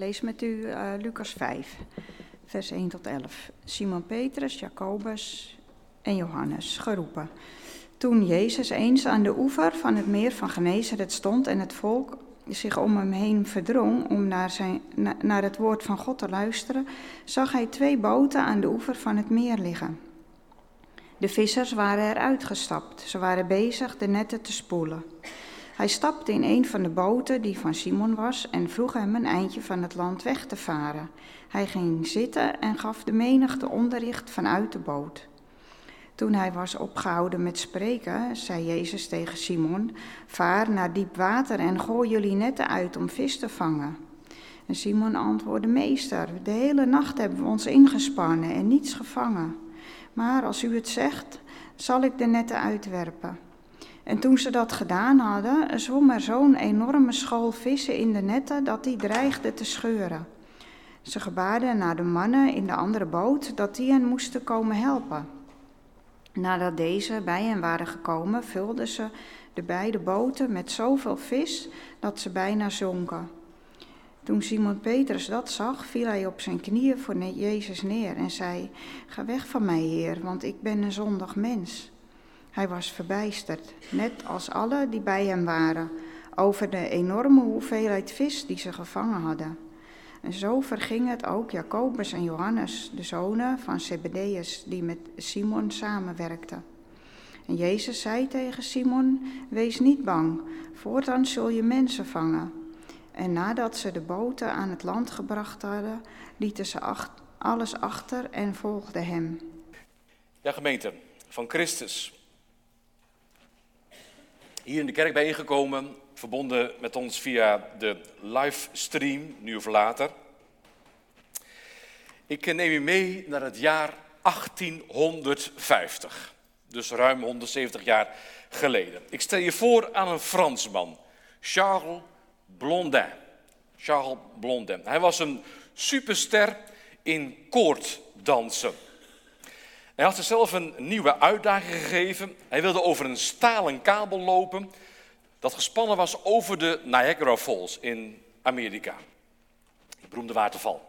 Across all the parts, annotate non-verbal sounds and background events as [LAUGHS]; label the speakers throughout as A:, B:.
A: lees met u uh, Lucas 5, vers 1 tot 11. Simon Petrus, Jacobus en Johannes, geroepen. Toen Jezus eens aan de oever van het meer van Genezeret stond en het volk zich om hem heen verdrong om naar, zijn, naar het woord van God te luisteren, zag hij twee boten aan de oever van het meer liggen. De vissers waren eruit gestapt. Ze waren bezig de netten te spoelen. Hij stapte in een van de boten die van Simon was en vroeg hem een eindje van het land weg te varen. Hij ging zitten en gaf de menigte onderricht vanuit de boot. Toen hij was opgehouden met spreken, zei Jezus tegen Simon: Vaar naar diep water en gooi jullie netten uit om vis te vangen. En Simon antwoordde: Meester, de hele nacht hebben we ons ingespannen en niets gevangen. Maar als u het zegt, zal ik de netten uitwerpen. En toen ze dat gedaan hadden, zwom er zo'n enorme school vissen in de netten dat die dreigde te scheuren. Ze gebaarden naar de mannen in de andere boot dat die hen moesten komen helpen. Nadat deze bij hen waren gekomen, vulden ze de beide boten met zoveel vis dat ze bijna zonken. Toen Simon Petrus dat zag, viel hij op zijn knieën voor Jezus neer en zei: Ga weg van mij, Heer, want ik ben een zondig mens. Hij was verbijsterd, net als alle die bij hem waren, over de enorme hoeveelheid vis die ze gevangen hadden. En zo verging het ook Jacobus en Johannes, de zonen van Zebedeus, die met Simon samenwerkten. En Jezus zei tegen Simon: Wees niet bang, voortaan zul je mensen vangen. En nadat ze de boten aan het land gebracht hadden, lieten ze alles achter en volgden hem.
B: Ja, gemeente van Christus. Hier in de kerk bijeengekomen, verbonden met ons via de livestream, nu of later. Ik neem u mee naar het jaar 1850, dus ruim 170 jaar geleden. Ik stel je voor aan een Fransman, Charles Blondin. Charles Blondin. Hij was een superster in koorddansen. Hij had zichzelf een nieuwe uitdaging gegeven. Hij wilde over een stalen kabel lopen dat gespannen was over de Niagara Falls in Amerika. Die beroemde waterval.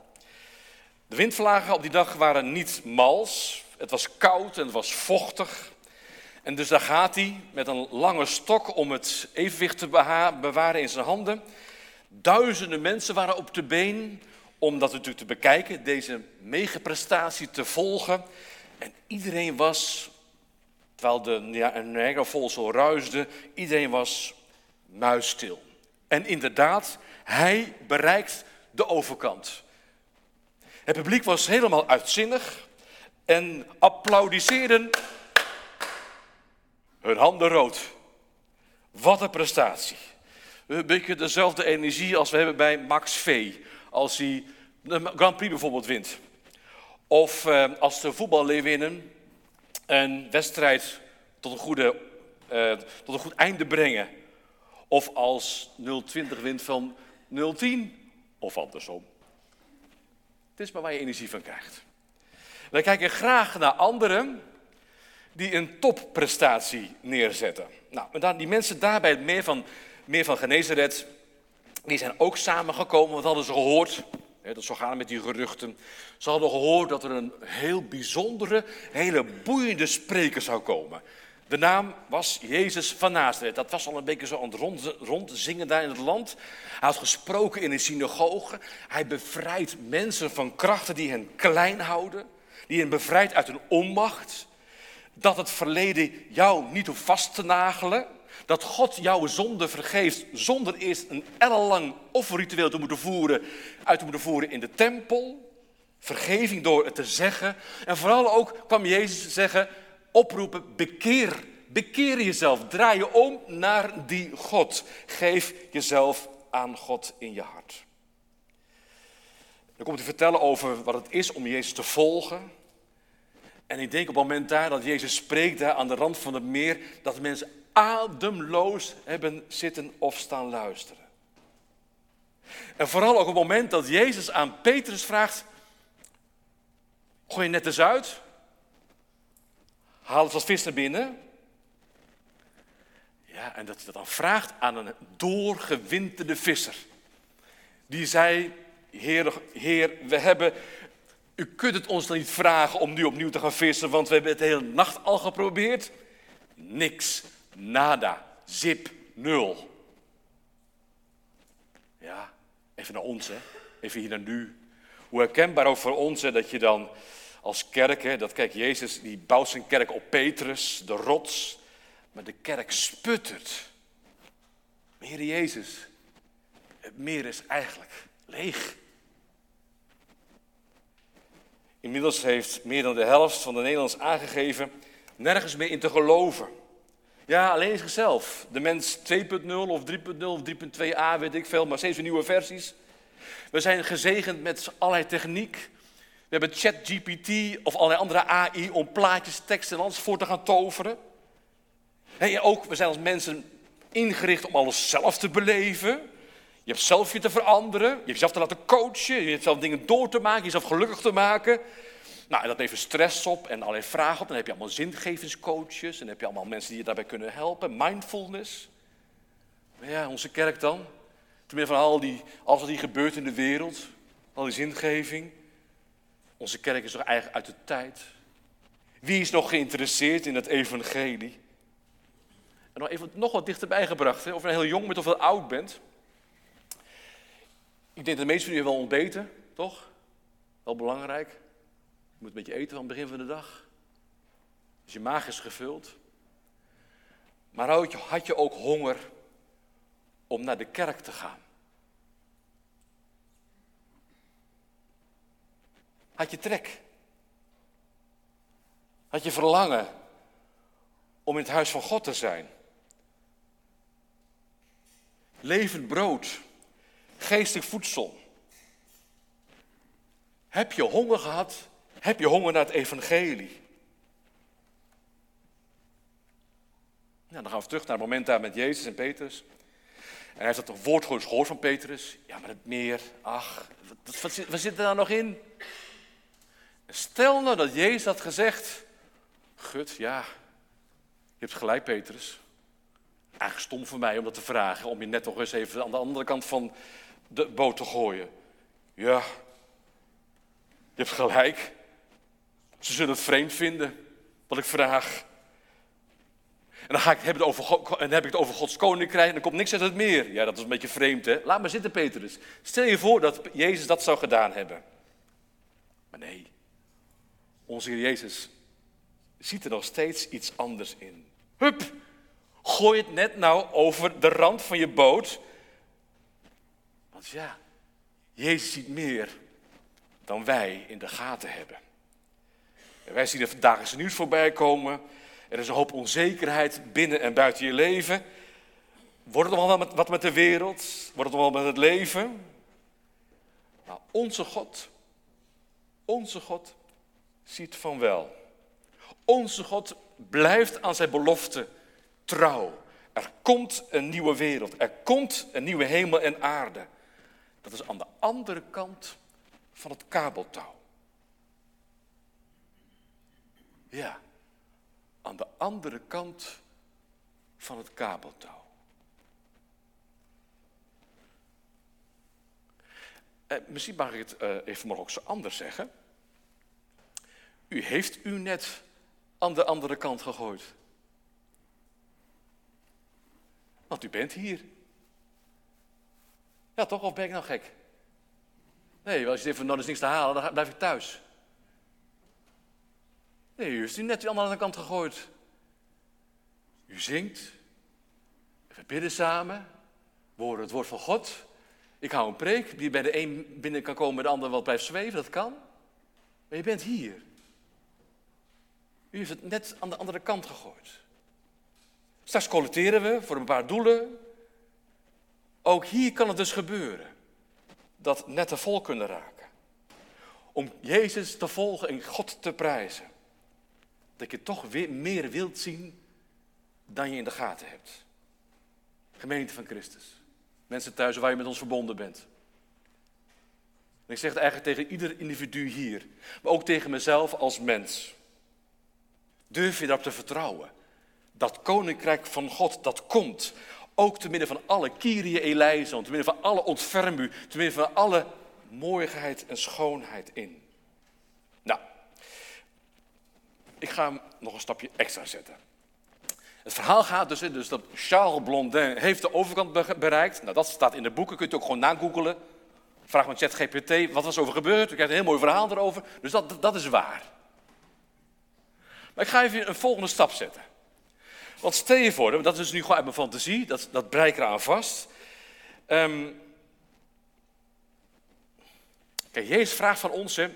B: De windvlagen op die dag waren niet mals. Het was koud en het was vochtig. En dus daar gaat hij met een lange stok om het evenwicht te bewaren in zijn handen. Duizenden mensen waren op de been om dat natuurlijk te bekijken, deze megaprestatie te volgen. En iedereen was, terwijl de Niagara zo ruisde, iedereen was muisstil. En inderdaad, hij bereikt de overkant. Het publiek was helemaal uitzinnig en applaudisseerden hun handen rood. Wat een prestatie. Een beetje dezelfde energie als we hebben bij Max V. Als hij de Grand Prix bijvoorbeeld wint. Of eh, als de voetballeeuwinnen een wedstrijd tot een, goede, eh, tot een goed einde brengen. Of als 020 wint van 010 of andersom. Het is maar waar je energie van krijgt. Wij kijken graag naar anderen die een topprestatie neerzetten. Nou, die mensen daar bij het meer van, meer van Genezeret, die zijn ook samengekomen, wat hadden ze gehoord? Dat zo gaan met die geruchten. Ze hadden gehoord dat er een heel bijzondere, hele boeiende spreker zou komen. De naam was Jezus van Nazareth. Dat was al een beetje zo aan het rondzingen daar in het land. Hij had gesproken in een synagoge. Hij bevrijdt mensen van krachten die hen klein houden. Die hen bevrijdt uit hun onmacht. Dat het verleden jou niet hoeft vast te nagelen. Dat God jouw zonde vergeeft zonder eerst een ellenlang offerritueel te moeten voeren, uit te moeten voeren in de tempel. Vergeving door het te zeggen. En vooral ook kwam Jezus zeggen, oproepen, bekeer. Bekeer jezelf, draai je om naar die God. Geef jezelf aan God in je hart. Dan komt hij vertellen over wat het is om Jezus te volgen. En ik denk op het moment daar dat Jezus spreekt daar aan de rand van het meer, dat mensen ademloos hebben zitten of staan luisteren. En vooral ook op het moment dat Jezus aan Petrus vraagt, gooi je net eens uit, haal het wat vis naar binnen. Ja, en dat hij dat dan vraagt aan een doorgewinterde visser. Die zei, Heer, Heer, we hebben, u kunt het ons dan niet vragen om nu opnieuw te gaan vissen, want we hebben het de hele nacht al geprobeerd. Niks, nada, zip, nul. Ja, even naar ons, hè. Even hier naar nu. Hoe herkenbaar ook voor ons, hè, dat je dan als kerk, hè, dat kijk, Jezus die bouwt zijn kerk op Petrus, de rots, maar de kerk sputtert. Heer Jezus, het meer is eigenlijk leeg. Inmiddels heeft meer dan de helft van de Nederlanders aangegeven nergens meer in te geloven. Ja, alleen zichzelf. De mens 2.0 of 3.0 of 3.2a, weet ik veel, maar steeds weer nieuwe versies. We zijn gezegend met allerlei techniek. We hebben ChatGPT of allerlei andere AI om plaatjes, teksten en alles voor te gaan toveren. En ook, we zijn als mensen ingericht om alles zelf te beleven. Je hebt zelf je te veranderen, je hebt jezelf te laten coachen, je hebt zelf dingen door te maken, jezelf gelukkig te maken. Nou, en dat levert stress op en allerlei vragen op. Dan heb je allemaal zingevingscoaches en dan heb je allemaal mensen die je daarbij kunnen helpen. Mindfulness. Maar ja, onze kerk dan? Ten midden van al die, alles wat hier gebeurt in de wereld, al die zingeving. Onze kerk is toch eigenlijk uit de tijd. Wie is nog geïnteresseerd in het evangelie? En nog even nog wat dichterbij gebracht, hè? of je heel jong bent of heel oud bent. Ik denk dat de meesten van jullie wel ontbeten, toch? Wel belangrijk. Je moet een beetje eten aan het begin van de dag. Dus je maag is gevuld. Maar had je, had je ook honger om naar de kerk te gaan? Had je trek? Had je verlangen om in het huis van God te zijn? Levend brood, geestelijk voedsel. Heb je honger gehad? Heb je honger naar het evangelie? Nou, dan gaan we terug naar het moment daar met Jezus en Petrus. En hij heeft dat woord gehoord van Petrus. Ja, maar het meer, ach, wat, zit er nou nog in? Stel nou dat Jezus had gezegd, gut, ja, je hebt gelijk Petrus. Eigenlijk stom voor mij om dat te vragen, om je net nog eens even aan de andere kant van de boot te gooien. Ja, je hebt gelijk. Ze zullen het vreemd vinden wat ik vraag. En dan, ga ik het over, en heb ik het over Gods koninkrijk en dan komt niks uit het meer. Ja, dat is een beetje vreemd, hè? Laat maar zitten, Petrus. Stel je voor dat Jezus dat zou gedaan hebben. Maar nee, onze Heer Jezus ziet er nog steeds iets anders in. Hup, gooi het net nou over de rand van je boot. Want ja, Jezus ziet meer dan wij in de gaten hebben. Wij zien het dagelijkse nieuws voorbij komen. Er is een hoop onzekerheid binnen en buiten je leven. Wordt het wel wat met de wereld? Wordt het wel met het leven? Nou, onze God, onze God ziet van wel. Onze God blijft aan zijn belofte trouw. Er komt een nieuwe wereld. Er komt een nieuwe hemel en aarde. Dat is aan de andere kant van het kabeltouw. Ja, aan de andere kant van het kabeltouw. Eh, misschien mag ik het eh, even zo anders zeggen. U heeft u net aan de andere kant gegooid. Want u bent hier. Ja, toch? Of ben ik nou gek? Nee, als je denkt van nou, is niks te halen, dan blijf ik thuis. U heeft u net aan de kant gegooid. U zingt. We bidden samen. We horen het woord van God. Ik hou een preek die bij de een binnen kan komen, de ander wat blijft zweven. Dat kan. Maar je bent hier. U heeft het net aan de andere kant gegooid. Straks collecteren we voor een paar doelen. Ook hier kan het dus gebeuren dat netten vol kunnen raken. Om Jezus te volgen en God te prijzen. Dat je toch weer meer wilt zien dan je in de gaten hebt. Gemeente van Christus. Mensen thuis waar je met ons verbonden bent. En ik zeg het eigenlijk tegen ieder individu hier, maar ook tegen mezelf als mens. Durf je daarop te vertrouwen? Dat koninkrijk van God, dat komt. Ook te midden van alle Kyrie eleison, te midden van alle ontfermu, te midden van alle mooiheid en schoonheid in. Nou, ik ga hem nog een stapje extra zetten. Het verhaal gaat dus dus dat Charles Blondin heeft de overkant bereikt. Nou, dat staat in de boeken, kunt u ook gewoon nagoogelen. Vraag maar ChatGPT, wat was er over gebeurd? U krijgt een heel mooi verhaal erover. Dus dat, dat is waar. Maar ik ga even een volgende stap zetten. Want stel je voor, dat is nu gewoon uit mijn fantasie, dat, dat breik eraan vast. Um, kijk, Jezus vraagt van ons, hè,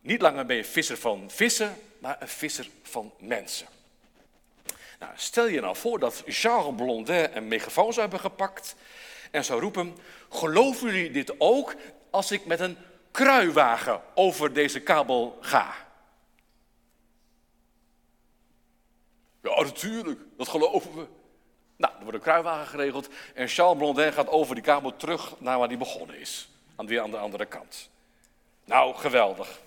B: niet langer ben je visser van vissen, maar een visser van mensen. Nou, stel je nou voor dat Charles Blondin een megafoon zou hebben gepakt en zou roepen, geloven jullie dit ook als ik met een kruiwagen over deze kabel ga? Ja, natuurlijk, dat geloven we. Nou, er wordt een kruiwagen geregeld en Charles Blondin gaat over die kabel terug naar waar hij begonnen is. Aan, weer aan de andere kant. Nou, geweldig.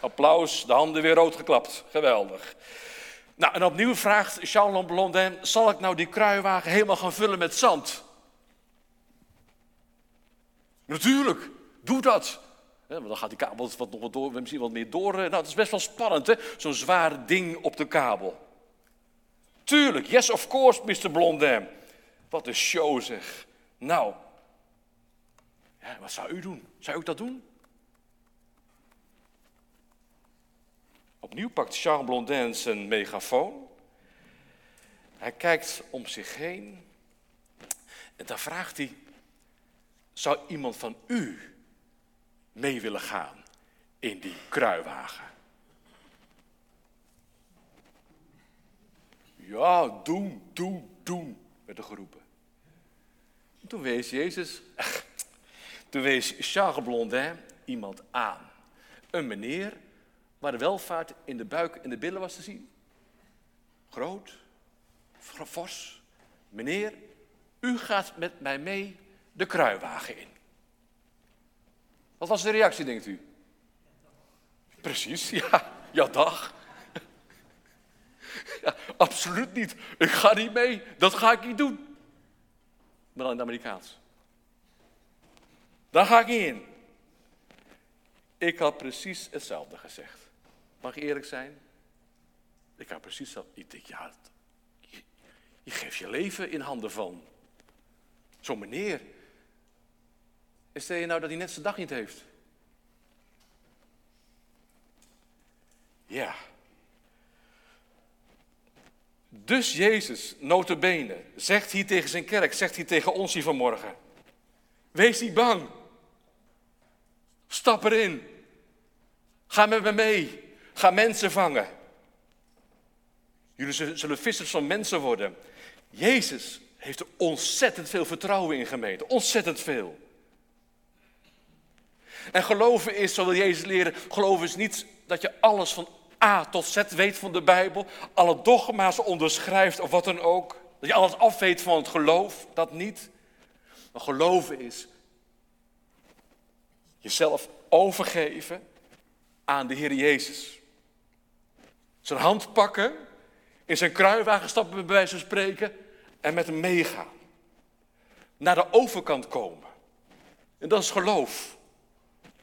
B: Applaus, de handen weer rood geklapt. Geweldig. Nou, en opnieuw vraagt Charles Blondin, zal ik nou die kruiwagen helemaal gaan vullen met zand? Natuurlijk, doe dat. want dan gaat die kabel wat nog wat door, misschien wat meer door. Nou, het is best wel spannend, hè? Zo'n zwaar ding op de kabel. Tuurlijk, yes of course, Mr. Blondin. Wat een show zeg. Nou, ja, wat zou u doen? Zou u dat doen? Opnieuw pakt Charles Blondin zijn megafoon. Hij kijkt om zich heen. En dan vraagt hij: Zou iemand van u mee willen gaan in die kruiwagen? Ja, doen, doen, doen, werd er geroepen. Toen wees Jezus, [LAUGHS] toen wees Charles Blondin iemand aan. Een meneer waar de welvaart in de buik en de billen was te zien. Groot, fors. Meneer, u gaat met mij mee de kruiwagen in. Wat was de reactie, denkt u? Precies, ja, ja dag. [LAUGHS] Absoluut niet. Ik ga niet mee. Dat ga ik niet doen. Maar dan in het Amerikaans. Daar ga ik niet in. Ik had precies hetzelfde gezegd. Mag ik eerlijk zijn? Ik had precies dat. Ik denk, ja, je, geeft je leven in handen van zo'n meneer. En stel je nou dat hij net zijn dag niet heeft? Ja. Dus Jezus, notabene, zegt hier tegen zijn kerk, zegt hier tegen ons hier vanmorgen. Wees niet bang. Stap erin. Ga met me mee. Ga mensen vangen. Jullie zullen vissers van mensen worden. Jezus heeft er ontzettend veel vertrouwen in gemeten. Ontzettend veel. En geloven is, zo wil Jezus leren, geloven is niet dat je alles van A tot Z weet van de Bijbel, alle dogma's onderschrijft of wat dan ook. Dat je alles afweet van het geloof, dat niet. Maar geloven is jezelf overgeven aan de Heer Jezus. Zijn hand pakken, in zijn kruiwagen stappen bij wijze van spreken en met hem meegaan. Naar de overkant komen. En dat is geloof.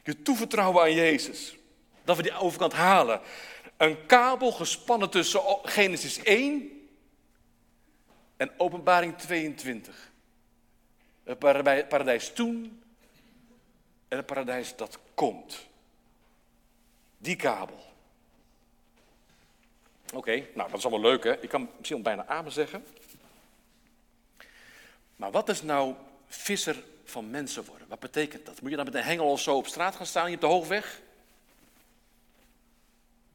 B: Je toevertrouwen aan Jezus. Dat we die overkant halen. Een kabel gespannen tussen Genesis 1 en Openbaring 22. Het paradijs toen en het paradijs dat komt. Die kabel. Oké, nou dat is allemaal leuk hè. Ik kan misschien bijna amen zeggen. Maar wat is nou visser van mensen worden? Wat betekent dat? Moet je dan met een hengel of zo op straat gaan staan, hier op de hoogweg?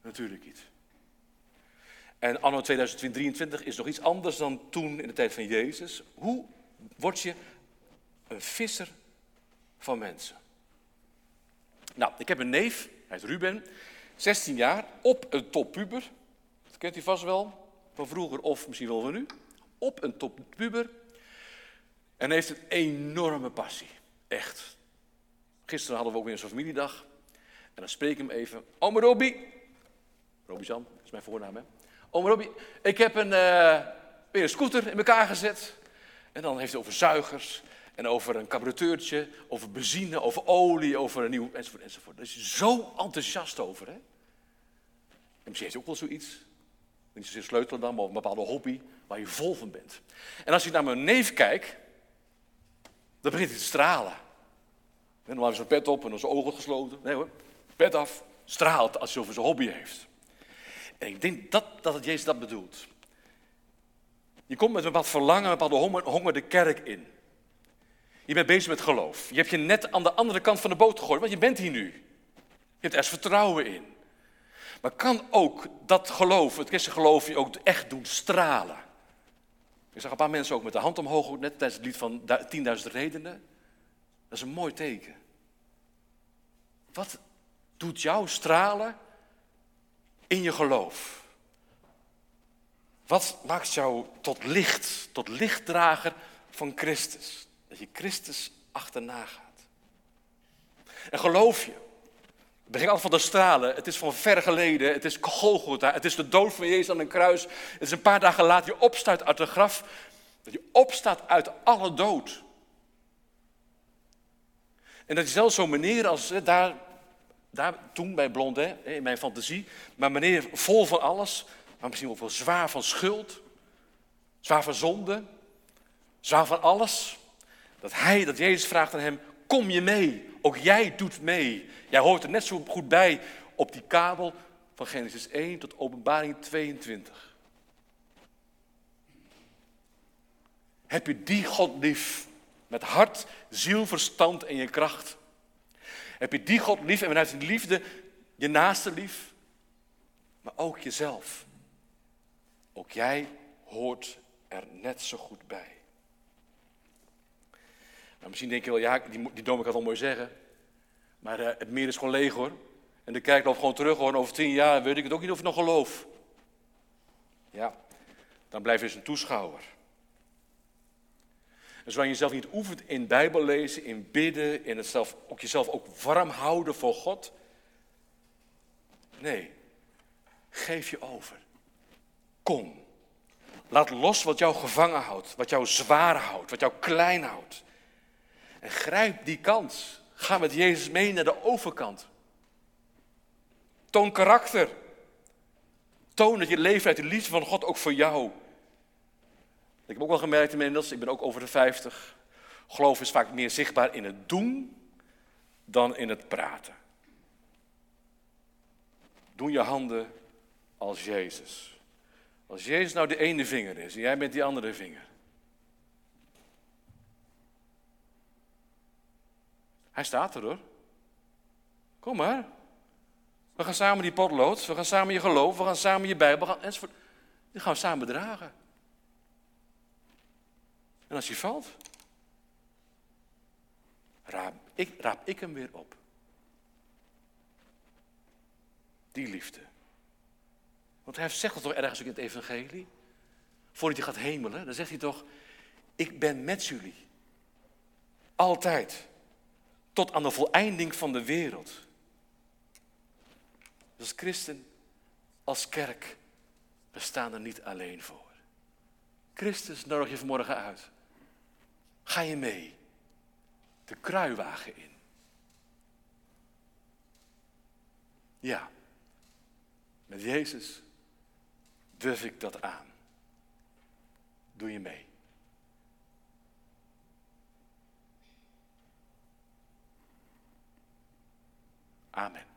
B: Natuurlijk niet. En anno 2023 is nog iets anders dan toen in de tijd van Jezus. Hoe word je een visser van mensen? Nou, ik heb een neef, hij is Ruben, 16 jaar, op een toppuber. Dat kent u vast wel, van vroeger of misschien wel van nu. Op een toppuber. En heeft een enorme passie, echt. Gisteren hadden we ook weer zo'n familiedag. En dan spreek ik hem even. Ome Robbie, Robby-Jan, dat is mijn voornaam, hè. Oom Robby, ik heb een, uh, weer een scooter in elkaar gezet. En dan heeft hij over zuigers en over een carburateurtje, over benzine, over olie, over een nieuw enzovoort enzovoort. Daar is zo enthousiast over. Hè? En misschien heeft hij ook wel zoiets. Niet zozeer sleutelen dan, maar een bepaalde hobby waar je vol van bent. En als je naar mijn neef kijkt, dan begint hij te stralen. En normaal heeft zijn pet op en zijn ogen gesloten. Nee hoor, pet af, straalt als hij over zijn hobby heeft. En ik denk dat, dat het Jezus dat bedoelt. Je komt met een bepaald verlangen, een bepaalde honger de kerk in. Je bent bezig met geloof. Je hebt je net aan de andere kant van de boot gegooid, want je bent hier nu. Je hebt er vertrouwen in. Maar kan ook dat geloof, het christelijk geloof, je ook echt doen stralen. Ik zag een paar mensen ook met de hand omhoog, net tijdens het lied van 10.000 redenen. Dat is een mooi teken. Wat doet jou stralen in je geloof? Wat maakt jou tot licht, tot lichtdrager van Christus? Dat je Christus achterna gaat. En geloof je, het begint al van de stralen, het is van ver geleden, het is Golgotha, het is de dood van Jezus aan een kruis. Het is een paar dagen later je opstaat uit het graf, dat je opstaat uit alle dood. En dat je zelfs zo'n meneer als daar, daar toen bij Blondet, in mijn fantasie, maar meneer vol van alles, maar misschien wel zwaar van schuld, zwaar van zonde, zwaar van alles. Dat hij, dat Jezus vraagt aan hem, kom je mee? Ook jij doet mee. Jij hoort er net zo goed bij op die kabel van Genesis 1 tot Openbaring 22. Heb je die God lief met hart, ziel, verstand en je kracht? Heb je die God lief en vanuit die liefde je naaste lief, maar ook jezelf? Ook jij hoort er net zo goed bij. Nou, misschien denk je wel, ja, die, die dom ik het al mooi zeggen. Maar uh, het meer is gewoon leeg hoor. En de kerk loopt gewoon terug hoor. over tien jaar weet ik het ook niet of ik nog geloof. Ja, dan blijf je eens een toeschouwer. En zolang je jezelf niet oefent in Bijbel lezen, in bidden, in het zelf, ook jezelf ook warm houden voor God. Nee, geef je over. Kom. Laat los wat jou gevangen houdt, wat jou zwaar houdt, wat jou klein houdt. En grijp die kans. Ga met Jezus mee naar de overkant. Toon karakter. Toon dat je leeft uit de liefde van God ook voor jou. Ik heb ook wel gemerkt inmiddels, ik ben ook over de 50. Geloof is vaak meer zichtbaar in het doen dan in het praten. Doe je handen als Jezus. Als Jezus nou de ene vinger is en jij bent die andere vinger. Hij staat er hoor. Kom maar. We gaan samen die potlood, we gaan samen je geloof, we gaan samen je Bijbel, gaan. Die gaan we samen dragen. En als je valt, raap ik, raap ik hem weer op. Die liefde. Want hij zegt het toch ergens ook in het evangelie? Voordat hij gaat hemelen, dan zegt hij toch, ik ben met jullie. Altijd tot aan de voleinding van de wereld. Dus christen, als kerk, we staan er niet alleen voor. Christus nodig je vanmorgen uit. Ga je mee de kruiwagen in? Ja, met Jezus durf ik dat aan. Doe je mee? Amen.